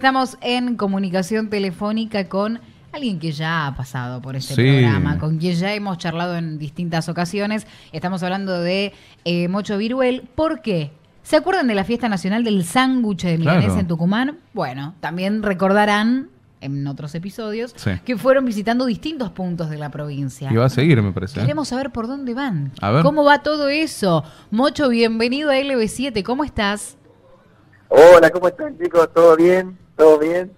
Estamos en comunicación telefónica con alguien que ya ha pasado por este Sí. programa, con quien ya hemos charlado en distintas ocasiones. Estamos hablando de eh, Mocho Viruel. ¿Por qué? ¿Se acuerdan de la fiesta nacional del sándwich de milanesa Claro. en Tucumán? Bueno, también recordarán en otros episodios Sí. que fueron visitando distintos puntos de la provincia. Y va a seguir, me parece. ¿eh? Queremos saber por dónde van. A ver. ¿Cómo va todo eso? Mocho, bienvenido a LB7. ¿Cómo estás? Hola, ¿cómo están chicos? ¿Todo bien? ¿Todo bien?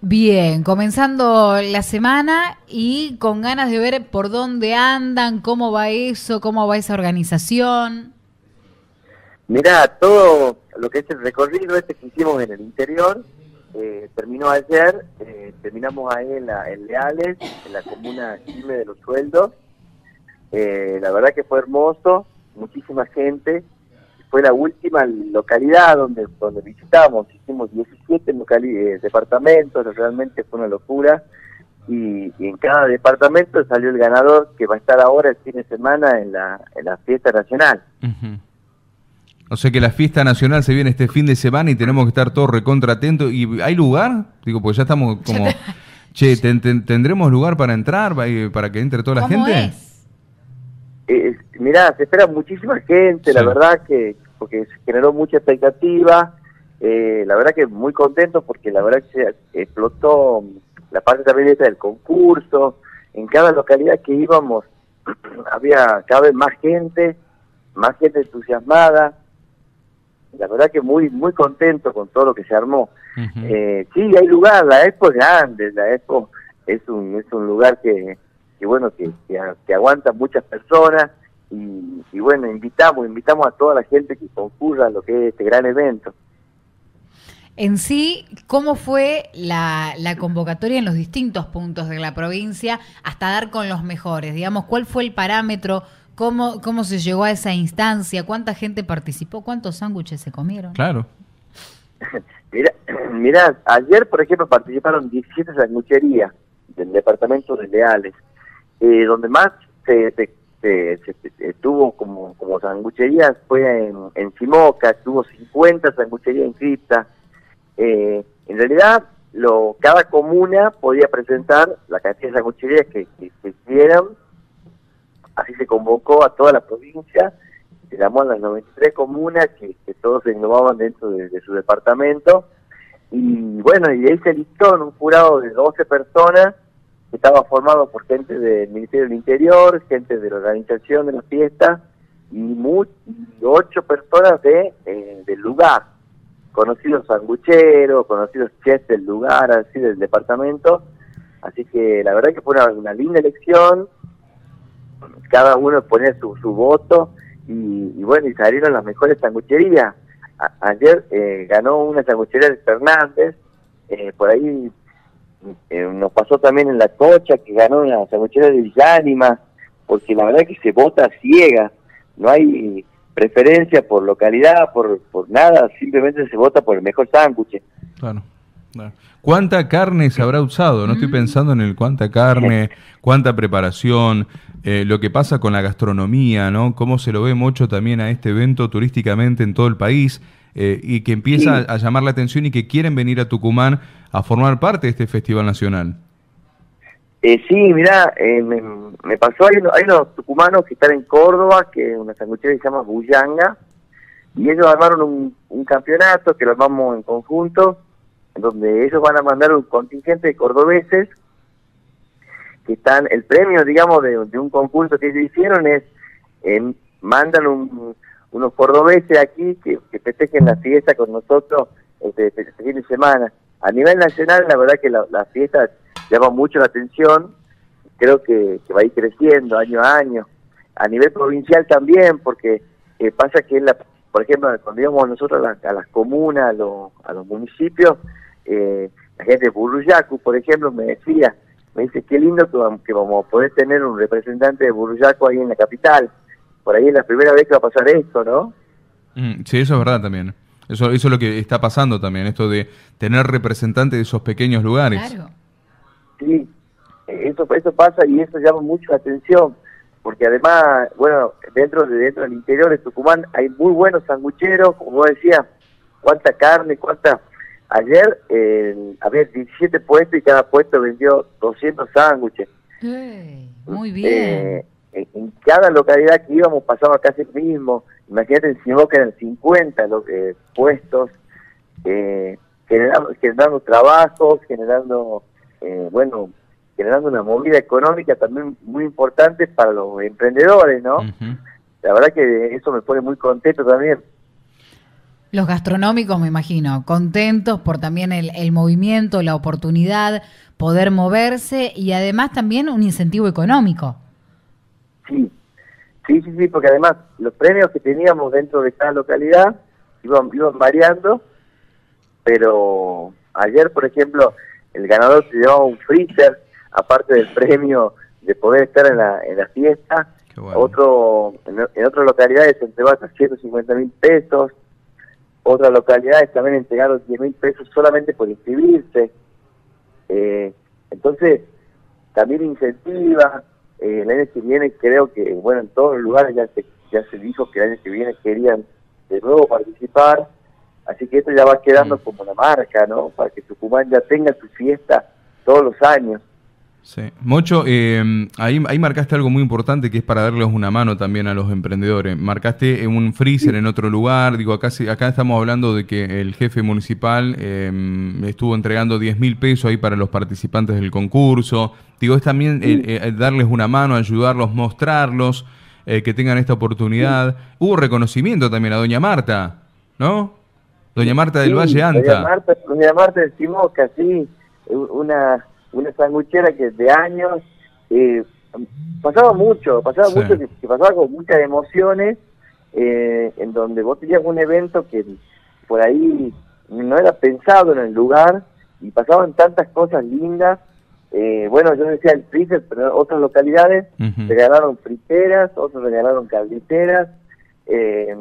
Bien, comenzando la semana y con ganas de ver por dónde andan, cómo va eso, cómo va esa organización. Mirá, todo lo que es el recorrido este que hicimos en el interior eh, terminó ayer, eh, terminamos ahí en, la, en Leales, en la comuna Chime de los Sueldos. Eh, la verdad que fue hermoso, muchísima gente. Fue la última localidad donde, donde visitamos, hicimos 17 locali- eh, departamentos, realmente fue una locura. Y, y en cada departamento salió el ganador que va a estar ahora el fin de semana en la, en la fiesta nacional. Ujú. O sea que la fiesta nacional se viene este fin de semana y tenemos que estar todos recontra atentos. ¿Y hay lugar? Digo, pues ya estamos como... Che, ¿ten- ten- ¿tendremos lugar para entrar, eh, para que entre toda la ¿Cómo gente? es? Eh, mirá, se espera muchísima gente, la verdad que, porque se generó mucha expectativa, eh, la verdad que muy contento porque la verdad que se explotó la parte también esta del concurso, en cada localidad que íbamos había cada vez más gente, más gente entusiasmada, la verdad que muy muy contento con todo lo que se armó. Eh, sí, hay lugar, la Expo es grande, la Expo es un, es un lugar que, que bueno, que, que aguanta muchas personas y, y bueno, invitamos, invitamos a toda la gente que concurra a lo que es este gran evento. En sí, ¿cómo fue la, la convocatoria en los distintos puntos de la provincia hasta dar con los mejores? Digamos, ¿cuál fue el parámetro? ¿Cómo, cómo se llegó a esa instancia? ¿Cuánta gente participó? ¿Cuántos sándwiches se comieron? Claro. Mira, mirá, ayer, por ejemplo, participaron 17 sangucherías del departamento de Leales, eh, donde más se, se, se- se- se- tuvo como, como sangucherías fue en, en tuvo 50 sangucherías inscritas. Eh, en realidad, lo, cada comuna podía presentar la cantidad de sangucherías que, quisieran, así se convocó a toda la provincia, se llamó a las 93 comunas que, todos se englobaban dentro de, su departamento. Y bueno, y de ahí se listó en un jurado de 12 personas estaba formado por gente del Ministerio del Interior, gente de la organización de la fiesta y, mu- y ocho personas de, eh, del lugar, conocidos sangucheros, conocidos chefs del lugar, así del departamento. Así que la verdad que fue una, linda elección, cada uno ponía su, su voto y, bueno, y salieron las mejores sangucherías. Ayer eh, ganó una sanguchería de Fernández, eh, por ahí eh, nos pasó también en La Cocha que ganó una sanguchería de Villánima, porque la verdad que se vota ciega, no hay preferencia por localidad, por, por nada, simplemente se vota por el mejor sándwich. Claro. claro. ¿Cuánta carne se habrá usado? No estoy pensando en el cuánta carne, cuánta preparación, eh, lo que pasa con la gastronomía, ¿no? Cómo se lo ve mucho también a este evento turísticamente en todo el país eh, y que empieza Sí. a llamar la atención y que quieren venir a Tucumán a formar parte de este festival nacional. Eh, sí, mira, eh, me, pasó, hay, unos- hay unos tucumanos que están en Córdoba, que una sanguchería que se llama Bullanga, y ellos armaron un, campeonato que lo armamos en conjunto, donde ellos van a mandar un contingente de cordobeses, que están, el premio, digamos, de, de un concurso que ellos hicieron es, eh, mandan un- unos cordobeses aquí que, que festejen la fiesta con nosotros este, este fin de semana. A nivel nacional, la verdad que la, la fiesta llama mucho la atención, creo que, que va a ir creciendo año a año. A nivel provincial también, porque eh, pasa que, la, por ejemplo, cuando íbamos nosotros a, las- a las comunas, a, los- a los municipios, eh, la gente de Burruyacu, por ejemplo, me decía, me dice, qué lindo que, vam- que vamos a poder tener un representante de Burruyacu ahí en la capital. Por ahí es la primera vez que va a pasar esto, ¿no? Mm, sí, eso es verdad también. Eso, eso es lo que está pasando también, esto de tener representantes de esos pequeños lugares. Claro. Sí, eso, eso pasa y eso llama mucho la atención, porque además, bueno, dentro de dentro del interior de Tucumán hay muy buenos sangucheros, como vos decías, cuánta carne, cuánta ayer eh, había 17 puestos y cada puesto vendió 200 sándwiches. muy bien. Eh, en, cada localidad que íbamos pasaba casi el mismo. Imagínate en que eran 50 los, eh, puestos, eh, generando, generando trabajos, generando, eh, bueno, generando una movida económica también muy importante para los emprendedores, ¿no? La verdad que eso me pone muy contento también. Los gastronómicos, me imagino, contentos por también el, el, movimiento, la oportunidad, poder moverse y además también un incentivo económico. Sí, sí, sí, sí, porque además los premios que teníamos dentro de cada localidad iban, iban variando, pero ayer, por ejemplo, el ganador se llevaba un freezer, aparte del premio de poder estar en la, en la fiesta. Otro, en, otras localidades se entregó hasta 150 mil pesos. Otras localidades también entregaron 10 mil pesos solamente por inscribirse. Eh, entonces, también incentiva, eh, el año que viene creo que, bueno, en todos los lugares ya se, ya se dijo que el año que viene querían de nuevo participar, así que esto ya va quedando mm. como una marca, ¿no? Para que Tucumán ya tenga su fiesta todos los años. Sí. Mocho, eh, ahí, ahí marcaste algo muy importante que es para darles una mano también a los emprendedores. Marcaste un freezer en otro lugar. Digo, acá, acá estamos hablando de que el jefe municipal eh, estuvo entregando 10 mil pesos ahí para los participantes del concurso. Digo, es también eh, darles una mano, ayudarlos, mostrarlos, que tengan esta oportunidad. Hubo reconocimiento también a Doña Marta, ¿no? Doña Marta del Valle Anta. Doña Marta, Doña Marta de Simoca, sí. Una una sanguchera que de años eh, pasaba mucho, pasaba mucho que, pasaba con muchas emociones, eh, en donde vos tenías un evento que por ahí no era pensado en el lugar y pasaban tantas cosas lindas. Eh, bueno, yo decía el freezer, pero otras localidades regalaron friteras, otros regalaron calditeras. Eh,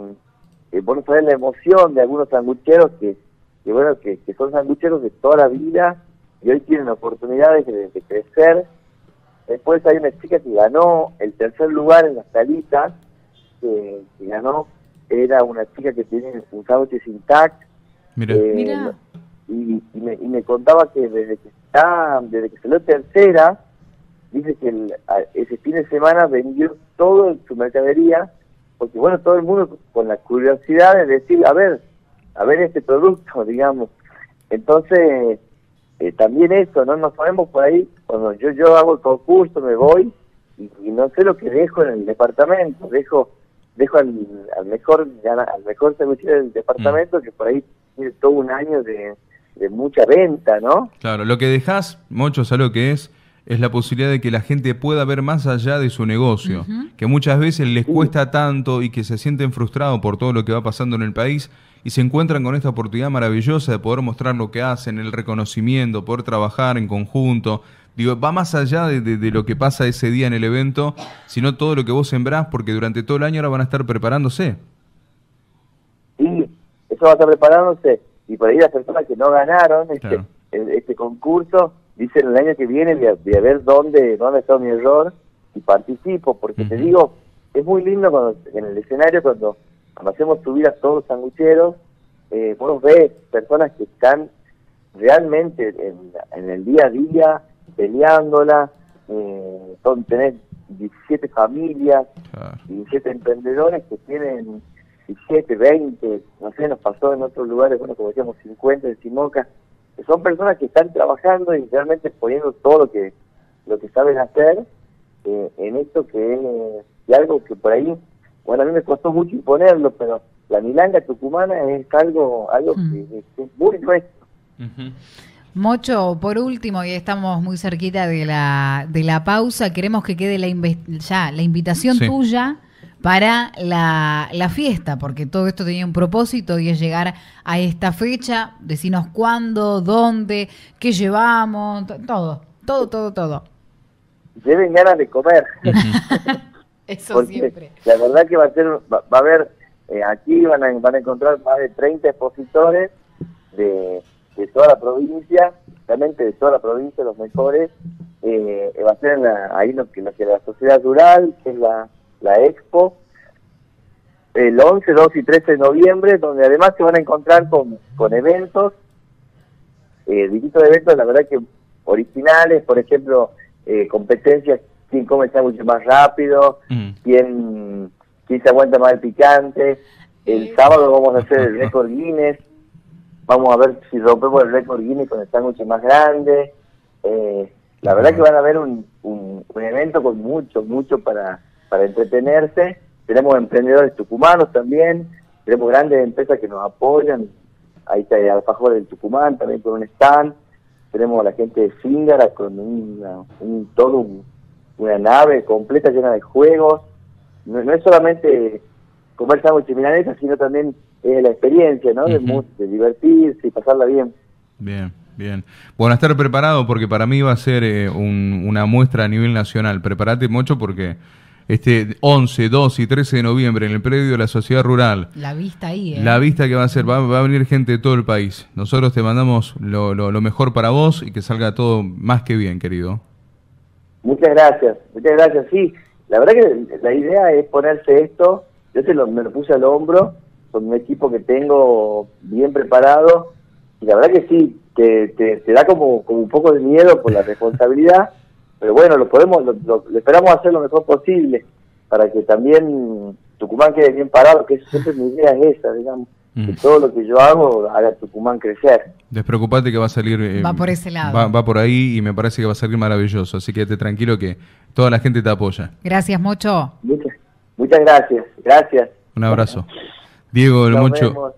bueno, sabés la emoción de algunos sangucheros que, que bueno, que, que son sangucheros de toda la vida y hoy tienen oportunidades de, crecer. Después hay una chica que ganó el tercer lugar en las talitas, que, ganó, era una chica que tiene un sándwich sin tac. Eh, y, me, contaba que desde que está, desde que salió tercera, dice que ese fin de semana vendió todo su mercadería, porque bueno, todo el mundo con la curiosidad de decir, a ver, a ver este producto, digamos. Entonces, eh, también eso, ¿no? Nos ponemos por ahí, cuando yo, yo hago el concurso, me voy y, no sé lo que dejo en el departamento, dejo dejo al, mejor al mejor servicio del departamento mm. que por ahí tiene todo un año de, mucha venta, ¿no? Claro, lo que dejas, Mocho, ¿sabes lo que es? Es la posibilidad de que la gente pueda ver más allá de su negocio, que muchas veces les cuesta tanto y que se sienten frustrados por todo lo que va pasando en el país y se encuentran con esta oportunidad maravillosa de poder mostrar lo que hacen, el reconocimiento, poder trabajar en conjunto. Digo, va más allá de, lo que pasa ese día en el evento, sino todo lo que vos sembrás, porque durante todo el año ahora van a estar preparándose. Sí, eso va a estar preparándose. Y por ahí las personas que no ganaron este, este concurso dicen el año que viene de a, ver dónde, dónde está mi error y participo, porque te digo, es muy lindo cuando en el escenario cuando cuando hacemos subir a todos los sangucheros, eh, vos ves personas que están realmente en, el día a día peleándola, eh, son, tenés 17 familias, 17 emprendedores que tienen 17, 20, no sé, nos pasó en otros lugares, bueno, como decíamos, 50 en Simoca, que son personas que están trabajando y realmente poniendo todo lo que lo que saben hacer eh, en esto que es algo que por ahí bueno, a mí me costó mucho imponerlo, pero la milanga tucumana es algo, algo que, mm. es muy nuestro. Mocho, por último, y estamos muy cerquita de la, de la pausa, queremos que quede la ya la invitación tuya para la, la, fiesta, porque todo esto tenía un propósito y es llegar a esta fecha, decirnos cuándo, dónde, qué llevamos, todo, todo, todo, todo. Deben ganas de comer. Eso siempre. La verdad que va a ser, va, a haber, eh, aquí van a, van a encontrar más de 30 expositores de, de toda la provincia, realmente de toda la provincia, los mejores. Eh, va a ser ahí lo que, lo que la sociedad rural, que es la, la expo, el 11, 12 y 13 de noviembre, donde además se van a encontrar con, con eventos eh, distintos eventos, la verdad que originales, por ejemplo, eh, competencias, quién come el sándwich más rápido, Mm. quién, quién se aguanta más el picante. El sábado vamos a hacer el récord Guinness, vamos a ver si rompemos el récord Guinness con el sándwich más grande. Eh, la verdad que van a haber un, un, un evento con mucho, mucho para, para entretenerse. Tenemos emprendedores tucumanos también, tenemos grandes empresas que nos apoyan. Ahí está el Alfajor del Tucumán también con un stand. Tenemos a la gente de Fíngara con una, un, todo un- una nave completa llena de juegos. No, no es solamente comer sándwich y milanesa, sino también eh, la experiencia, ¿no? De divertirse y pasarla bien. Bien, bien. Bueno, estar preparado porque para mí va a ser eh, un- una muestra a nivel nacional. Prepárate mucho porque este 11, 12 y 13 de noviembre en el predio de la Sociedad Rural, La vista ahí, ¿eh? la vista que va a ser, va, va a venir gente de todo el país. Nosotros te mandamos lo, lo- lo mejor para vos y que salga todo más que bien, querido. Muchas gracias, muchas gracias. Sí, la verdad que la idea es ponerse esto, yo se lo, me lo puse al hombro, con un equipo que tengo bien preparado, y la verdad que sí, te, te, te da como, como un poco de miedo por la responsabilidad, pero bueno, lo podemos, lo, lo- lo esperamos hacer lo mejor posible, para que también Tucumán quede bien parado, que siempre mi idea es esa, digamos, que Mm. todo lo que yo hago haga Tucumán crecer. Despreocupate que va a salir. eh, Va por ese lado. Va, va por ahí y me parece que va a salir maravilloso. Así que te tranquilo que toda la gente te apoya. Gracias, Mocho. Muchas, muchas gracias, gracias. Un abrazo. Diego el Nos Mocho. vemos.